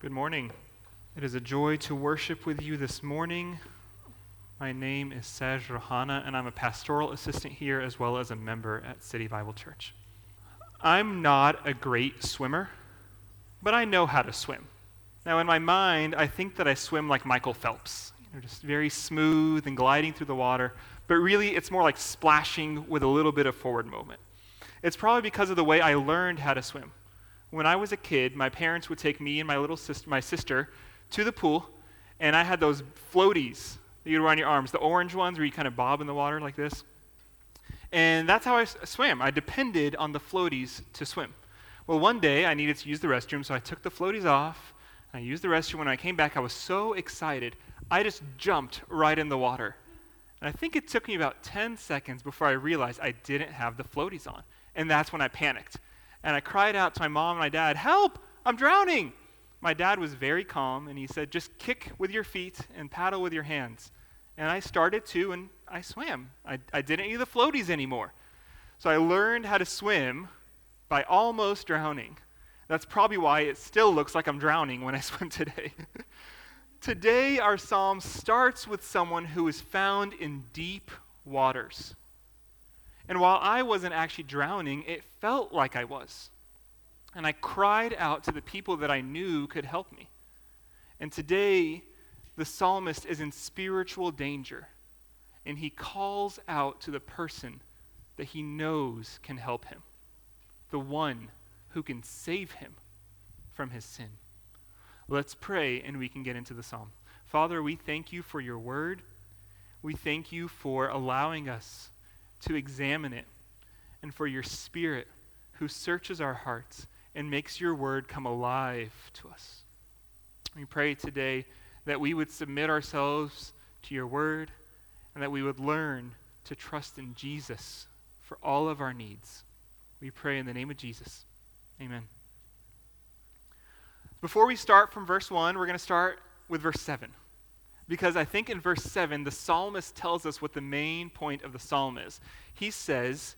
Good morning. It is a joy to worship with you this morning. My name is Serge Rouhana, and I'm a pastoral assistant here as well as a member at City Bible Church. I'm not a great swimmer, but I know how to swim. Now, in my mind, I think that I swim like Michael Phelps, you know, just very smooth and gliding through the water, but really it's more like splashing with a little bit of forward movement. It's probably because of the way I learned how to swim when I was a kid, my parents would take me and my little sister, my sister to the pool, and I had those floaties that you'd wear on your arms, the orange ones where you kind of bob in the water like this. And that's how I swam. I depended on the floaties to swim. Well, one day I needed to use the restroom, so I took the floaties off. I used the restroom. When I came back, I was so excited. I just jumped right in the water. And I think it took me about 10 seconds before I realized I didn't have the floaties on. And that's when I panicked and I cried out to my mom and my dad, Help! I'm drowning! My dad was very calm and he said, Just kick with your feet and paddle with your hands. And I started to, and I swam. I, I didn't need the floaties anymore. So I learned how to swim by almost drowning. That's probably why it still looks like I'm drowning when I swim today. today, our psalm starts with someone who is found in deep waters. And while I wasn't actually drowning, it felt like I was. And I cried out to the people that I knew could help me. And today, the psalmist is in spiritual danger. And he calls out to the person that he knows can help him, the one who can save him from his sin. Let's pray and we can get into the psalm. Father, we thank you for your word. We thank you for allowing us to examine it, and for your Spirit who searches our hearts and makes your word come alive to us. We pray today that we would submit ourselves to your word and that we would learn to trust in Jesus for all of our needs. We pray in the name of Jesus. Amen. Before we start from verse 1, we're going to start with verse 7 because I think in verse 7, the psalmist tells us what the main point of the psalm is. He says,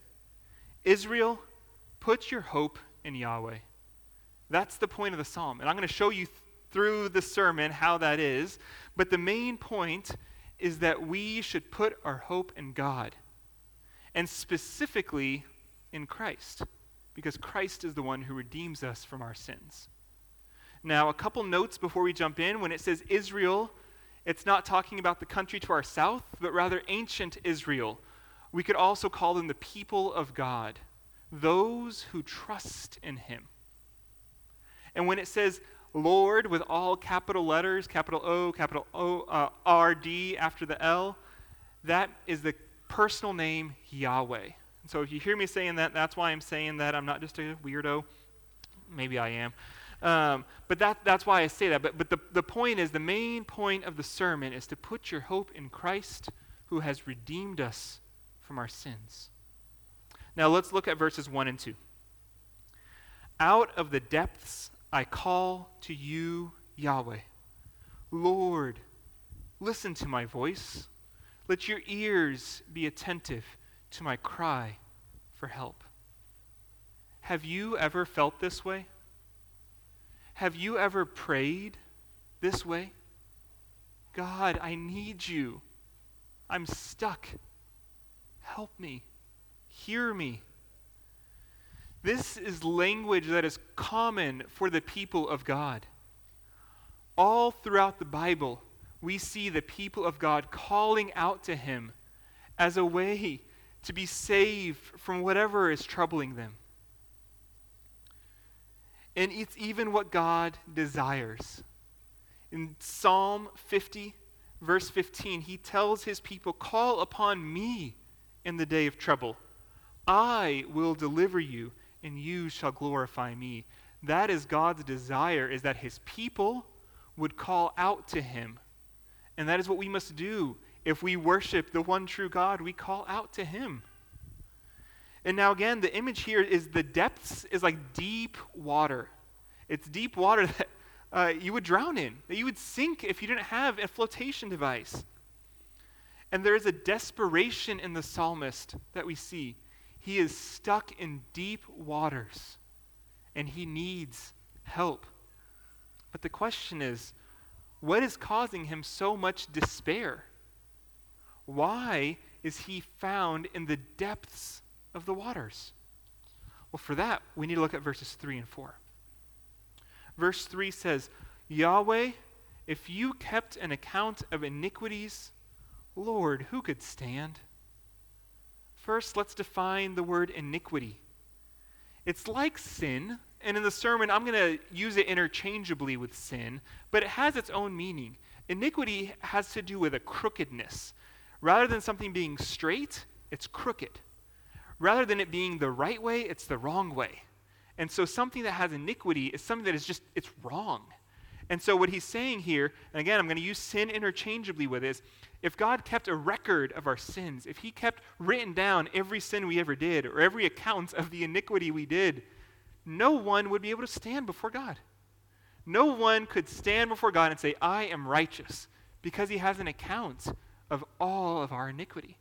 Israel, put your hope in Yahweh. That's the point of the psalm. And I'm going to show you th- through the sermon how that is. But the main point is that we should put our hope in God, and specifically in Christ, because Christ is the one who redeems us from our sins. Now, a couple notes before we jump in. When it says Israel, it's not talking about the country to our south, but rather ancient Israel. We could also call them the people of God, those who trust in Him. And when it says Lord with all capital letters, capital O, capital O, uh, R, D after the L, that is the personal name Yahweh. So if you hear me saying that, that's why I'm saying that. I'm not just a weirdo. Maybe I am. Um, but that, that's why I say that. But, but the, the point is, the main point of the sermon is to put your hope in Christ who has redeemed us from our sins. Now let's look at verses 1 and 2. Out of the depths I call to you, Yahweh. Lord, listen to my voice. Let your ears be attentive to my cry for help. Have you ever felt this way? Have you ever prayed this way? God, I need you. I'm stuck. Help me. Hear me. This is language that is common for the people of God. All throughout the Bible, we see the people of God calling out to Him as a way to be saved from whatever is troubling them. And it's even what God desires. In Psalm 50, verse 15, he tells his people, Call upon me in the day of trouble. I will deliver you, and you shall glorify me. That is God's desire, is that his people would call out to him. And that is what we must do. If we worship the one true God, we call out to him. And now, again, the image here is the depths is like deep water. It's deep water that uh, you would drown in, that you would sink if you didn't have a flotation device. And there is a desperation in the psalmist that we see. He is stuck in deep waters and he needs help. But the question is what is causing him so much despair? Why is he found in the depths of the waters? Well, for that, we need to look at verses 3 and 4. Verse 3 says, Yahweh, if you kept an account of iniquities, Lord, who could stand? First, let's define the word iniquity. It's like sin, and in the sermon, I'm going to use it interchangeably with sin, but it has its own meaning. Iniquity has to do with a crookedness. Rather than something being straight, it's crooked. Rather than it being the right way, it's the wrong way. And so something that has iniquity is something that is just, it's wrong. And so what he's saying here, and again, I'm going to use sin interchangeably with this, if God kept a record of our sins, if he kept written down every sin we ever did, or every account of the iniquity we did, no one would be able to stand before God. No one could stand before God and say, I am righteous, because he has an account of all of our iniquity.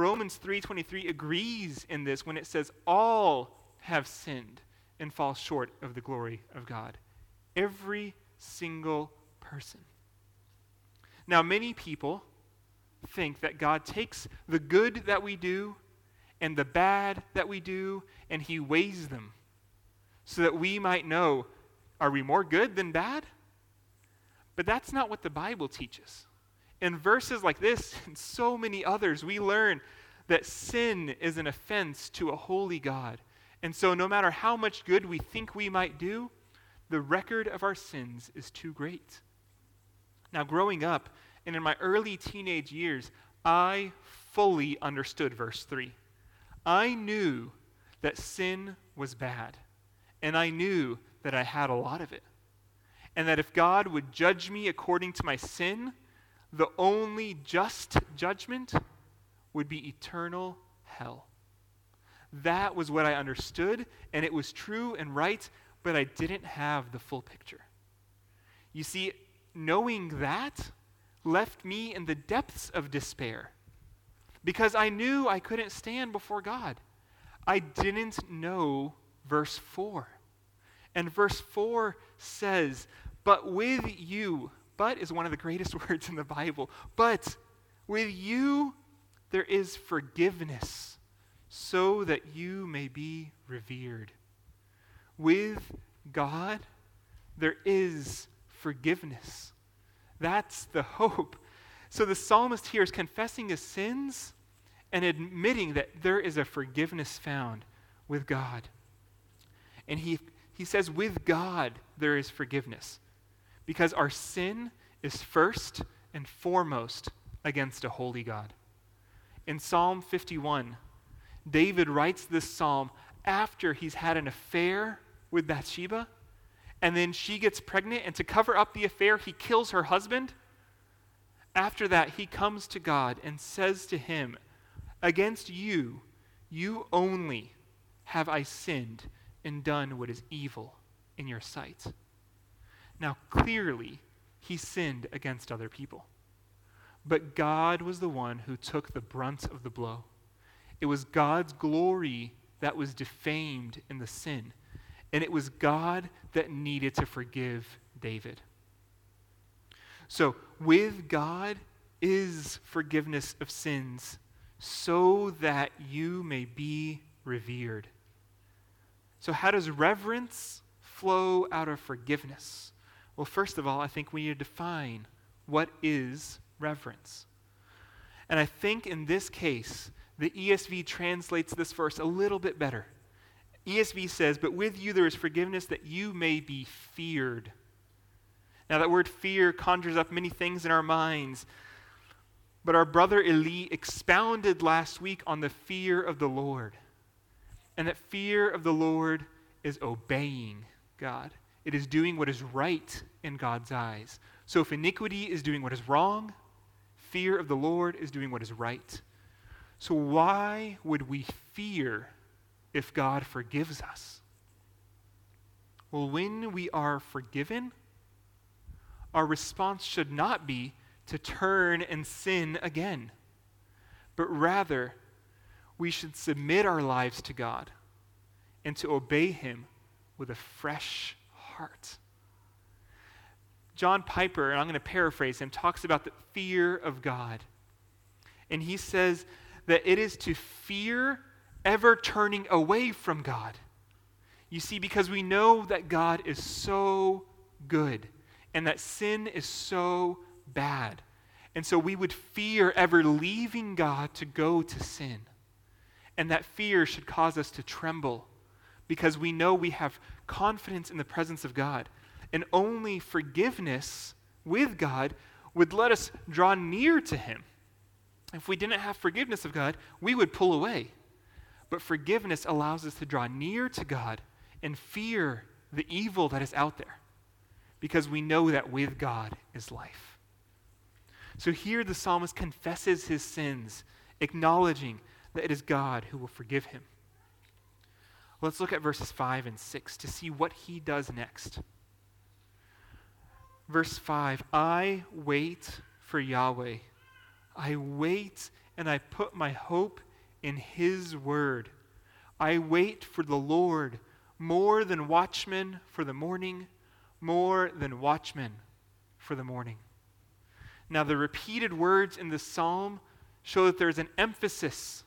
Romans 3:23 agrees in this when it says all have sinned and fall short of the glory of God. Every single person. Now, many people think that God takes the good that we do and the bad that we do and he weighs them so that we might know are we more good than bad? But that's not what the Bible teaches. In verses like this and so many others, we learn that sin is an offense to a holy God. And so, no matter how much good we think we might do, the record of our sins is too great. Now, growing up and in my early teenage years, I fully understood verse 3. I knew that sin was bad, and I knew that I had a lot of it. And that if God would judge me according to my sin, the only just judgment would be eternal hell. That was what I understood, and it was true and right, but I didn't have the full picture. You see, knowing that left me in the depths of despair because I knew I couldn't stand before God. I didn't know verse 4. And verse 4 says, But with you, but is one of the greatest words in the Bible, but with you there is forgiveness so that you may be revered. With God, there is forgiveness. That's the hope. So the psalmist here is confessing his sins and admitting that there is a forgiveness found with God. And he, he says, with God, there is forgiveness. Because our sin is first and foremost against a holy God. In Psalm 51, David writes this psalm after he's had an affair with Bathsheba, and then she gets pregnant, and to cover up the affair, he kills her husband. After that, he comes to God and says to him, Against you, you only have I sinned and done what is evil in your sight. Now, clearly, he sinned against other people. But God was the one who took the brunt of the blow. It was God's glory that was defamed in the sin. And it was God that needed to forgive David. So, with God is forgiveness of sins, so that you may be revered. So, how does reverence flow out of forgiveness? Well, first of all, I think we need to define what is reverence. And I think in this case, the ESV translates this verse a little bit better. ESV says, But with you there is forgiveness that you may be feared. Now, that word fear conjures up many things in our minds. But our brother Eli expounded last week on the fear of the Lord. And that fear of the Lord is obeying God, it is doing what is right in God's eyes. So if iniquity is doing what is wrong, fear of the Lord is doing what is right. So why would we fear if God forgives us? Well, when we are forgiven, our response should not be to turn and sin again, but rather we should submit our lives to God and to obey Him with a fresh heart. John Piper, and I'm going to paraphrase him, talks about the fear of God. And he says that it is to fear ever turning away from God. You see, because we know that God is so good and that sin is so bad. And so we would fear ever leaving God to go to sin. And that fear should cause us to tremble because we know we have confidence in the presence of God. And only forgiveness with God would let us draw near to Him. If we didn't have forgiveness of God, we would pull away. But forgiveness allows us to draw near to God and fear the evil that is out there because we know that with God is life. So here the psalmist confesses his sins, acknowledging that it is God who will forgive him. Let's look at verses 5 and 6 to see what he does next. Verse 5 I wait for Yahweh. I wait and I put my hope in his word. I wait for the Lord more than watchmen for the morning, more than watchmen for the morning. Now, the repeated words in the psalm show that there's an emphasis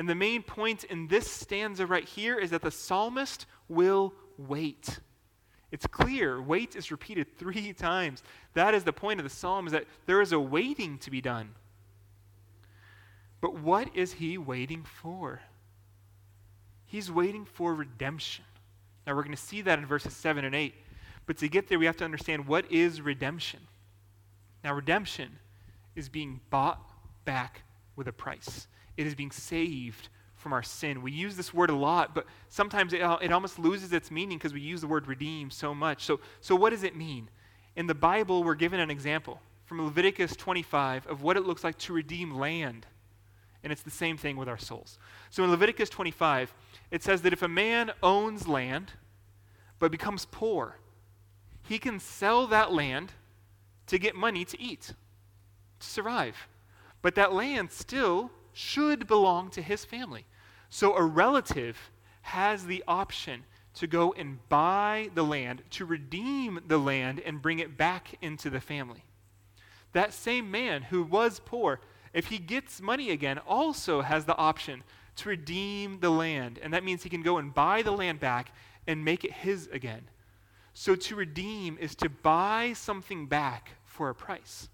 and the main point in this stanza right here is that the psalmist will wait. It's clear. Wait is repeated three times. That is the point of the psalm, is that there is a waiting to be done. But what is he waiting for? He's waiting for redemption. Now we're going to see that in verses 7 and 8. But to get there, we have to understand what is redemption. Now, redemption is being bought back with a price it is being saved from our sin. We use this word a lot, but sometimes it, it almost loses its meaning because we use the word redeem so much. So, so, what does it mean? In the Bible, we're given an example from Leviticus 25 of what it looks like to redeem land. And it's the same thing with our souls. So in Leviticus 25, it says that if a man owns land but becomes poor, he can sell that land to get money to eat, to survive. But that land still should belong to his family. So a relative has the option to go and buy the land, to redeem the land, and bring it back into the family. That same man who was poor, if he gets money again, also has the option to redeem the land. And that means he can go and buy the land back and make it his again. So to redeem is to buy something back for a price.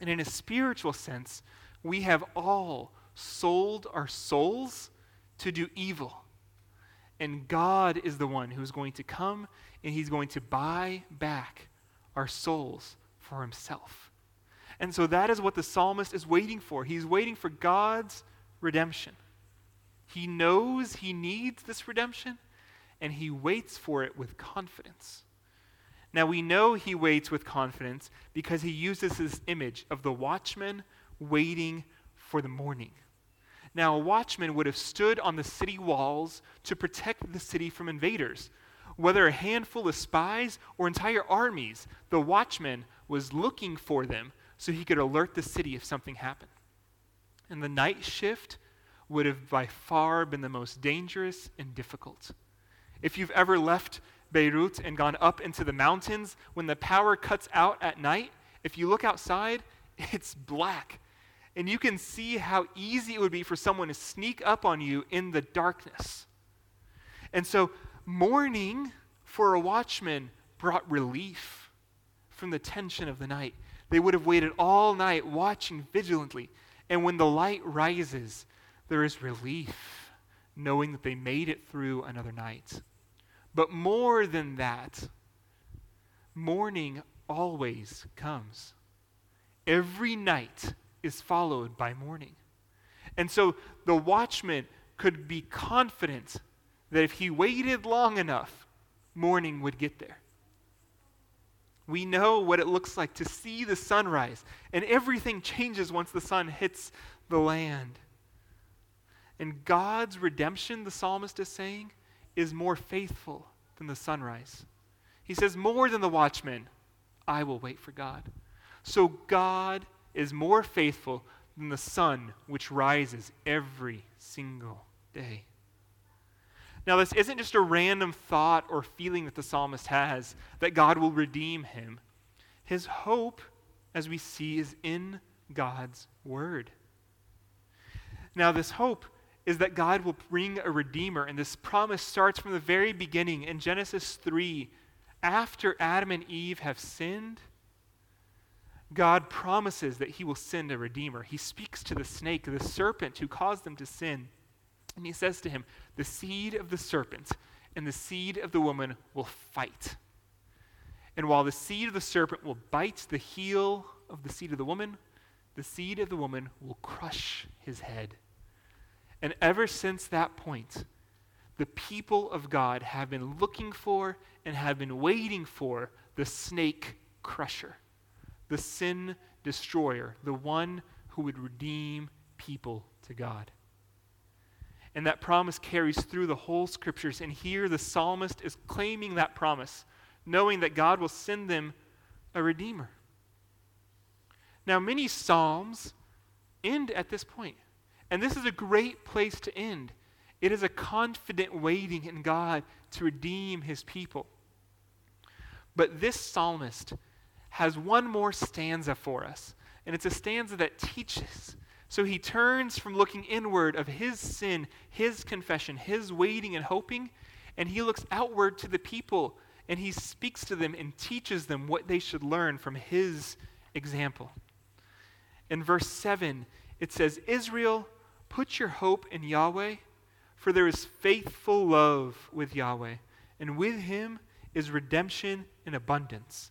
And in a spiritual sense, we have all sold our souls to do evil. And God is the one who's going to come and he's going to buy back our souls for himself. And so that is what the psalmist is waiting for. He's waiting for God's redemption. He knows he needs this redemption, and he waits for it with confidence. Now, we know he waits with confidence because he uses this image of the watchman waiting for the morning. Now, a watchman would have stood on the city walls to protect the city from invaders. Whether a handful of spies or entire armies, the watchman was looking for them so he could alert the city if something happened. And the night shift would have by far been the most dangerous and difficult. If you've ever left Beirut and gone up into the mountains, when the power cuts out at night, if you look outside, it's black and you can see how easy it would be for someone to sneak up on you in the darkness. And so, morning for a watchman brought relief from the tension of the night. They would have waited all night watching vigilantly. And when the light rises, there is relief knowing that they made it through another night. But more than that, morning always comes. Every night is followed by morning. And so the watchman could be confident that if he waited long enough, morning would get there. We know what it looks like to see the sunrise, and everything changes once the sun hits the land. And God's redemption, the psalmist is saying, is more faithful than the sunrise. He says, More than the watchman, I will wait for God. So God is more faithful than the sun which rises every single day. Now, this isn't just a random thought or feeling that the psalmist has that God will redeem him. His hope, as we see, is in God's word. Now, this hope is that God will bring a redeemer, and this promise starts from the very beginning in Genesis 3. After Adam and Eve have sinned, God promises that he will send a redeemer. He speaks to the snake, the serpent who caused them to sin. And he says to him, The seed of the serpent and the seed of the woman will fight. And while the seed of the serpent will bite the heel of the seed of the woman, the seed of the woman will crush his head. And ever since that point, the people of God have been looking for and have been waiting for the snake crusher the sin destroyer, the one who would redeem people to God. And that promise carries through the whole scriptures. And here the psalmist is claiming that promise, knowing that God will send them a redeemer. Now, many psalms end at this point. And this is a great place to end. It is a confident waiting in God to redeem his people. But this psalmist has one more stanza for us. And it's a stanza that teaches. So he turns from looking inward of his sin, his confession, his waiting and hoping, and he looks outward to the people and he speaks to them and teaches them what they should learn from his example. In verse 7, it says, Israel, put your hope in Yahweh, for there is faithful love with Yahweh, and with him is redemption in abundance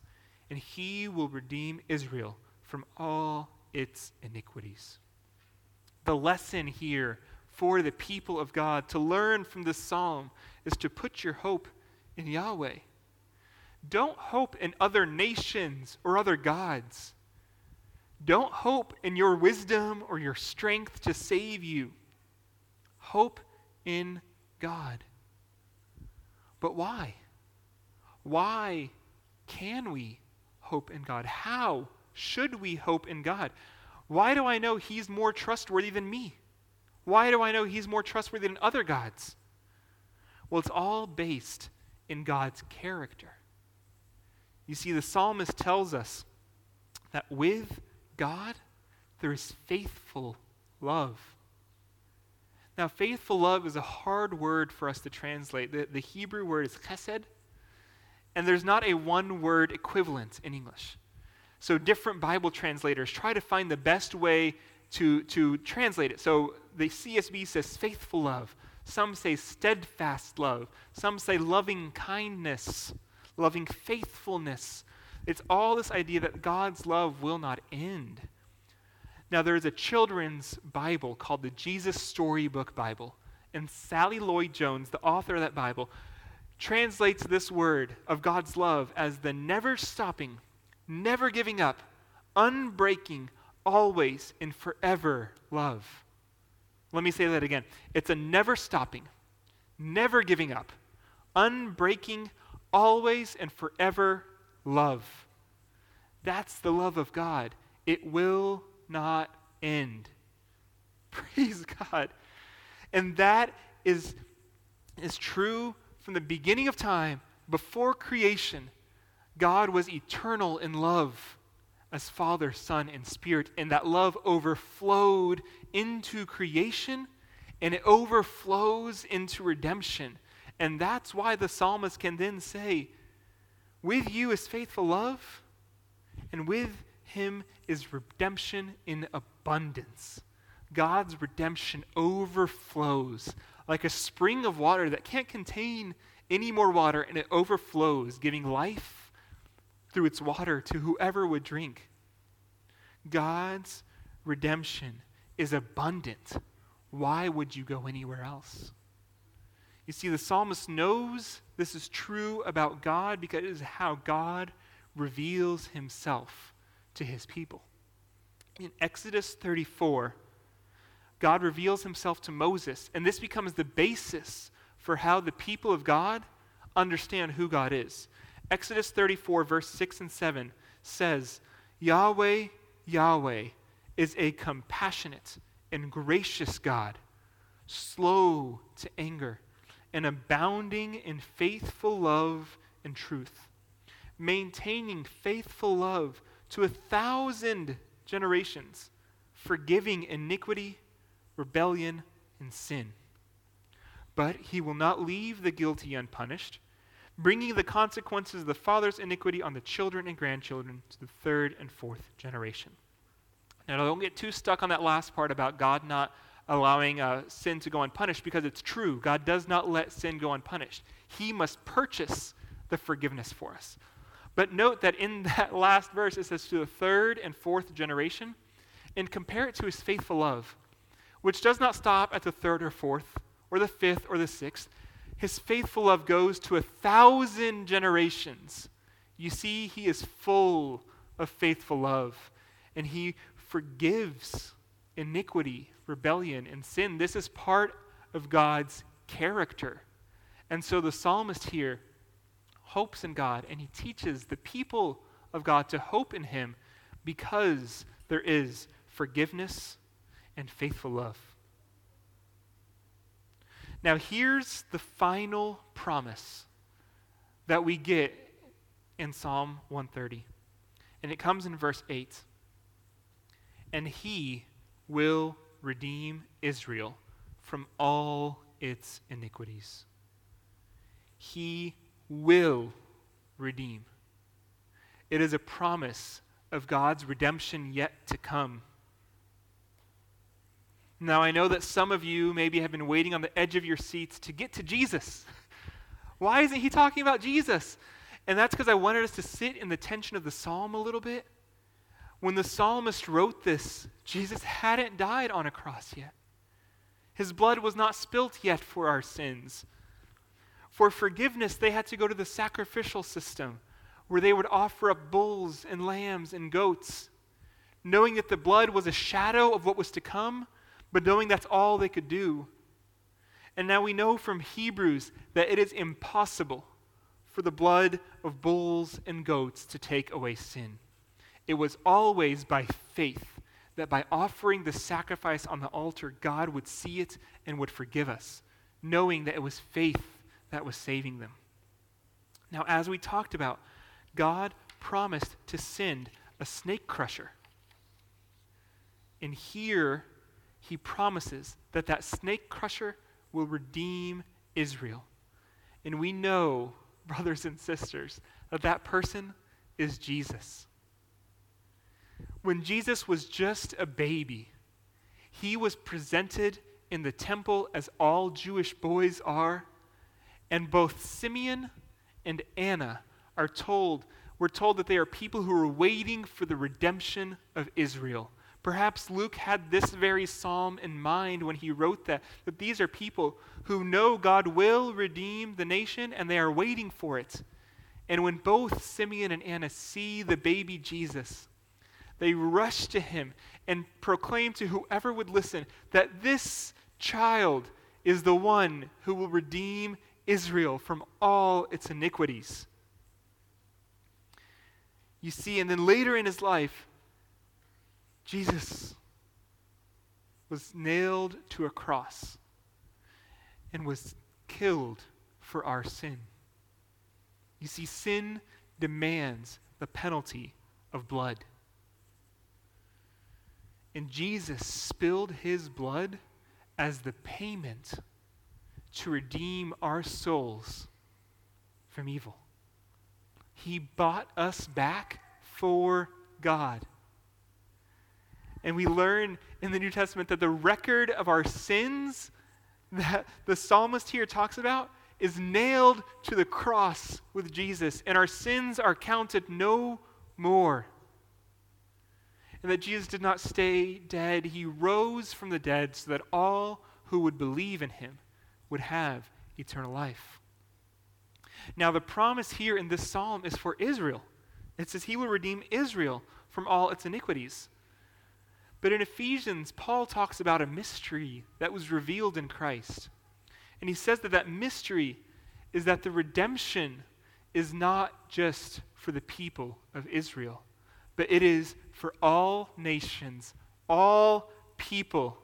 and he will redeem Israel from all its iniquities. The lesson here for the people of God to learn from this psalm is to put your hope in Yahweh. Don't hope in other nations or other gods. Don't hope in your wisdom or your strength to save you. Hope in God. But why? Why can we hope in God? How should we hope in God? Why do I know He's more trustworthy than me? Why do I know He's more trustworthy than other gods? Well, it's all based in God's character. You see, the psalmist tells us that with God, there is faithful love. Now, faithful love is a hard word for us to translate. The, the Hebrew word is chesed, and there's not a one word equivalent in English. So different Bible translators try to find the best way to, to translate it. So the CSB says faithful love. Some say steadfast love. Some say loving kindness, loving faithfulness. It's all this idea that God's love will not end. Now, there is a children's Bible called the Jesus Storybook Bible. And Sally Lloyd Jones, the author of that Bible, translates this word of God's love as the never stopping, never giving up, unbreaking, always and forever love. Let me say that again. It's a never stopping, never giving up, unbreaking, always and forever love. That's the love of God. It will not end. Praise God. And that is, is true from the beginning of time, before creation, God was eternal in love as Father, Son, and Spirit, and that love overflowed into creation and it overflows into redemption. And that's why the psalmist can then say, With you is faithful love, and with him is redemption in abundance. God's redemption overflows like a spring of water that can't contain any more water and it overflows, giving life through its water to whoever would drink. God's redemption is abundant. Why would you go anywhere else? You see, the psalmist knows this is true about God because it is how God reveals himself to his people. In Exodus 34, God reveals himself to Moses, and this becomes the basis for how the people of God understand who God is. Exodus 34, verse 6 and 7 says, Yahweh, Yahweh is a compassionate and gracious God, slow to anger, and abounding in faithful love and truth, maintaining faithful love to a thousand generations, forgiving iniquity, rebellion, and sin. But he will not leave the guilty unpunished, bringing the consequences of the father's iniquity on the children and grandchildren to the third and fourth generation. Now, don't get too stuck on that last part about God not allowing uh, sin to go unpunished because it's true. God does not let sin go unpunished. He must purchase the forgiveness for us. But note that in that last verse, it says to the third and fourth generation, and compare it to his faithful love, which does not stop at the third or fourth, or the fifth or the sixth. His faithful love goes to a thousand generations. You see, he is full of faithful love, and he forgives iniquity, rebellion, and sin. This is part of God's character. And so the psalmist here hopes in God and he teaches the people of God to hope in him because there is forgiveness and faithful love. Now, here's the final promise that we get in Psalm 130. And it comes in verse 8. And he will redeem Israel from all its iniquities. He will redeem. It is a promise of God's redemption yet to come. Now, I know that some of you maybe have been waiting on the edge of your seats to get to Jesus. Why isn't he talking about Jesus? And that's because I wanted us to sit in the tension of the psalm a little bit. When the psalmist wrote this, Jesus hadn't died on a cross yet. His blood was not spilt yet for our sins. For forgiveness, they had to go to the sacrificial system where they would offer up bulls and lambs and goats, knowing that the blood was a shadow of what was to come, but knowing that's all they could do. And now we know from Hebrews that it is impossible for the blood of bulls and goats to take away sin. It was always by faith that by offering the sacrifice on the altar, God would see it and would forgive us, knowing that it was faith that was saving them. Now, as we talked about, God promised to send a snake crusher. And here, he promises that that snake crusher will redeem Israel. And we know, brothers and sisters, that that person is Jesus when Jesus was just a baby, he was presented in the temple as all Jewish boys are, and both Simeon and Anna are told, we're told that they are people who are waiting for the redemption of Israel. Perhaps Luke had this very psalm in mind when he wrote that, that these are people who know God will redeem the nation and they are waiting for it. And when both Simeon and Anna see the baby Jesus, they rush to him and proclaim to whoever would listen that this child is the one who will redeem Israel from all its iniquities. You see, and then later in his life, Jesus was nailed to a cross and was killed for our sin. You see, sin demands the penalty of blood. And Jesus spilled his blood as the payment to redeem our souls from evil. He bought us back for God. And we learn in the New Testament that the record of our sins that the psalmist here talks about is nailed to the cross with Jesus, and our sins are counted no more and that Jesus did not stay dead. He rose from the dead so that all who would believe in him would have eternal life. Now, the promise here in this psalm is for Israel. It says he will redeem Israel from all its iniquities. But in Ephesians, Paul talks about a mystery that was revealed in Christ. And he says that that mystery is that the redemption is not just for the people of Israel, but it is for all nations, all people.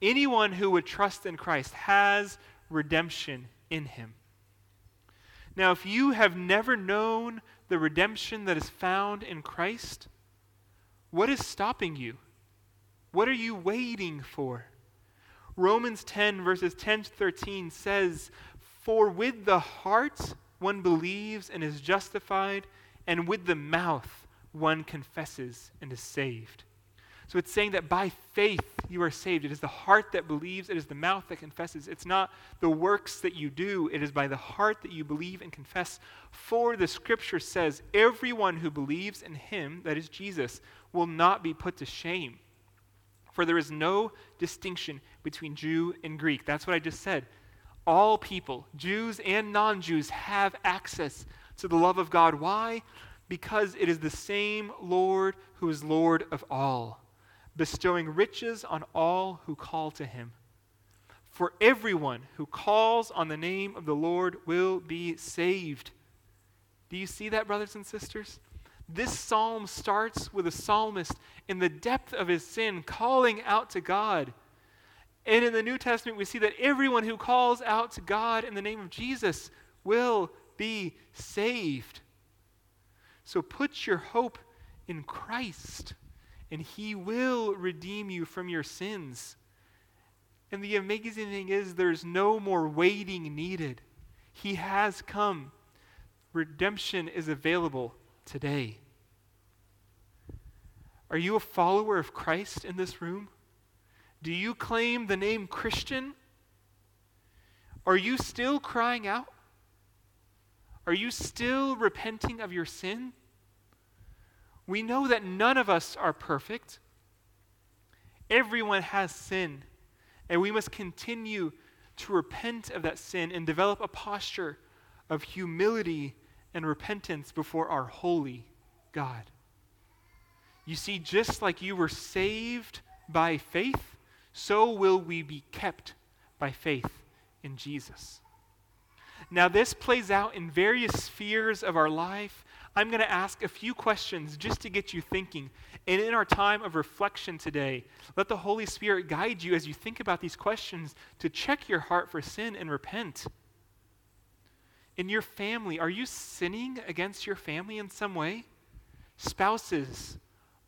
Anyone who would trust in Christ has redemption in him. Now, if you have never known the redemption that is found in Christ? What is stopping you? What are you waiting for? Romans 10, verses 10 to 13 says, For with the heart one believes and is justified, and with the mouth one confesses and is saved. So it's saying that by faith you are saved. It is the heart that believes, it is the mouth that confesses. It's not the works that you do, it is by the heart that you believe and confess. For the scripture says, Everyone who believes in him, that is Jesus, will not be put to shame. For there is no distinction between Jew and Greek. That's what I just said. All people, Jews and non Jews, have access to the love of God. Why? Because it is the same Lord who is Lord of all bestowing riches on all who call to him. For everyone who calls on the name of the Lord will be saved. Do you see that, brothers and sisters? This psalm starts with a psalmist in the depth of his sin calling out to God. And in the New Testament, we see that everyone who calls out to God in the name of Jesus will be saved. So put your hope in Christ and he will redeem you from your sins. And the amazing thing is, there's no more waiting needed. He has come. Redemption is available today. Are you a follower of Christ in this room? Do you claim the name Christian? Are you still crying out? Are you still repenting of your sin? We know that none of us are perfect. Everyone has sin, and we must continue to repent of that sin and develop a posture of humility and repentance before our holy God. You see, just like you were saved by faith, so will we be kept by faith in Jesus. Now, this plays out in various spheres of our life I'm going to ask a few questions just to get you thinking. And in our time of reflection today, let the Holy Spirit guide you as you think about these questions to check your heart for sin and repent. In your family, are you sinning against your family in some way? Spouses,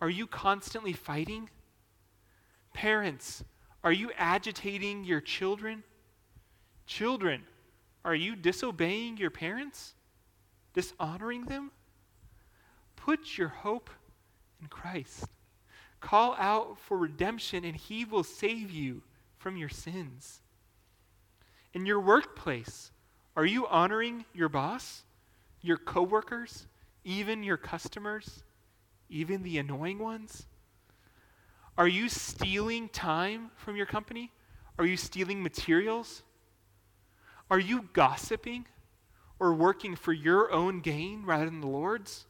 are you constantly fighting? Parents, are you agitating your children? Children, are you disobeying your parents? Dishonoring them? Put your hope in Christ. Call out for redemption, and He will save you from your sins. In your workplace, are you honoring your boss, your coworkers, even your customers, even the annoying ones? Are you stealing time from your company? Are you stealing materials? Are you gossiping or working for your own gain rather than the Lord's?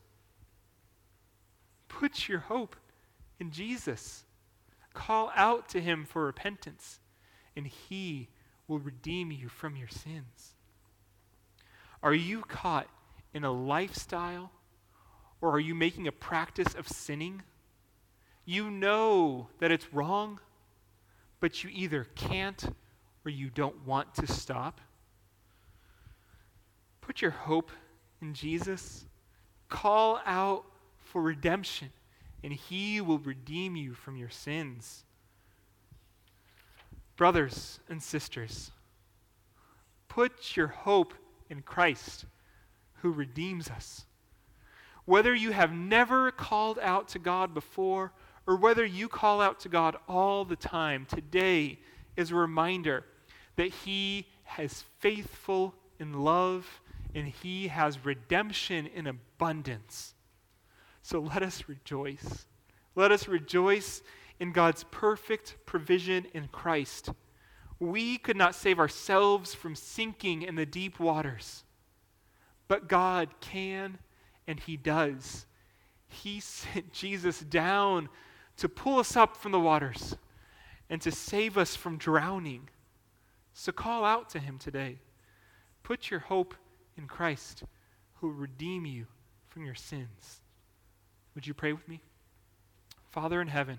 Put your hope in Jesus. Call out to him for repentance, and he will redeem you from your sins. Are you caught in a lifestyle, or are you making a practice of sinning? You know that it's wrong, but you either can't or you don't want to stop. Put your hope in Jesus. Call out for redemption, and he will redeem you from your sins. Brothers and sisters, put your hope in Christ who redeems us. Whether you have never called out to God before or whether you call out to God all the time, today is a reminder that He is faithful in love and He has redemption in abundance. So let us rejoice. Let us rejoice in God's perfect provision in Christ. We could not save ourselves from sinking in the deep waters, but God can and He does. He sent Jesus down to pull us up from the waters and to save us from drowning. So call out to Him today. Put your hope in Christ, who will redeem you from your sins. Would you pray with me? Father in heaven,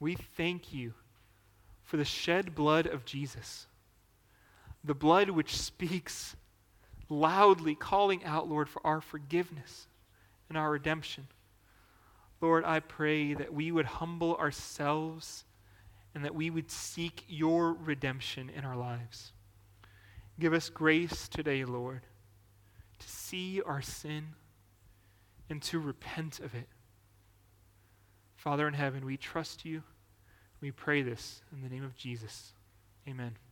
we thank you for the shed blood of Jesus, the blood which speaks loudly calling out, Lord, for our forgiveness and our redemption. Lord, I pray that we would humble ourselves and that we would seek your redemption in our lives. Give us grace today, Lord, to see our sin and to repent of it. Father in heaven, we trust you. We pray this in the name of Jesus. Amen.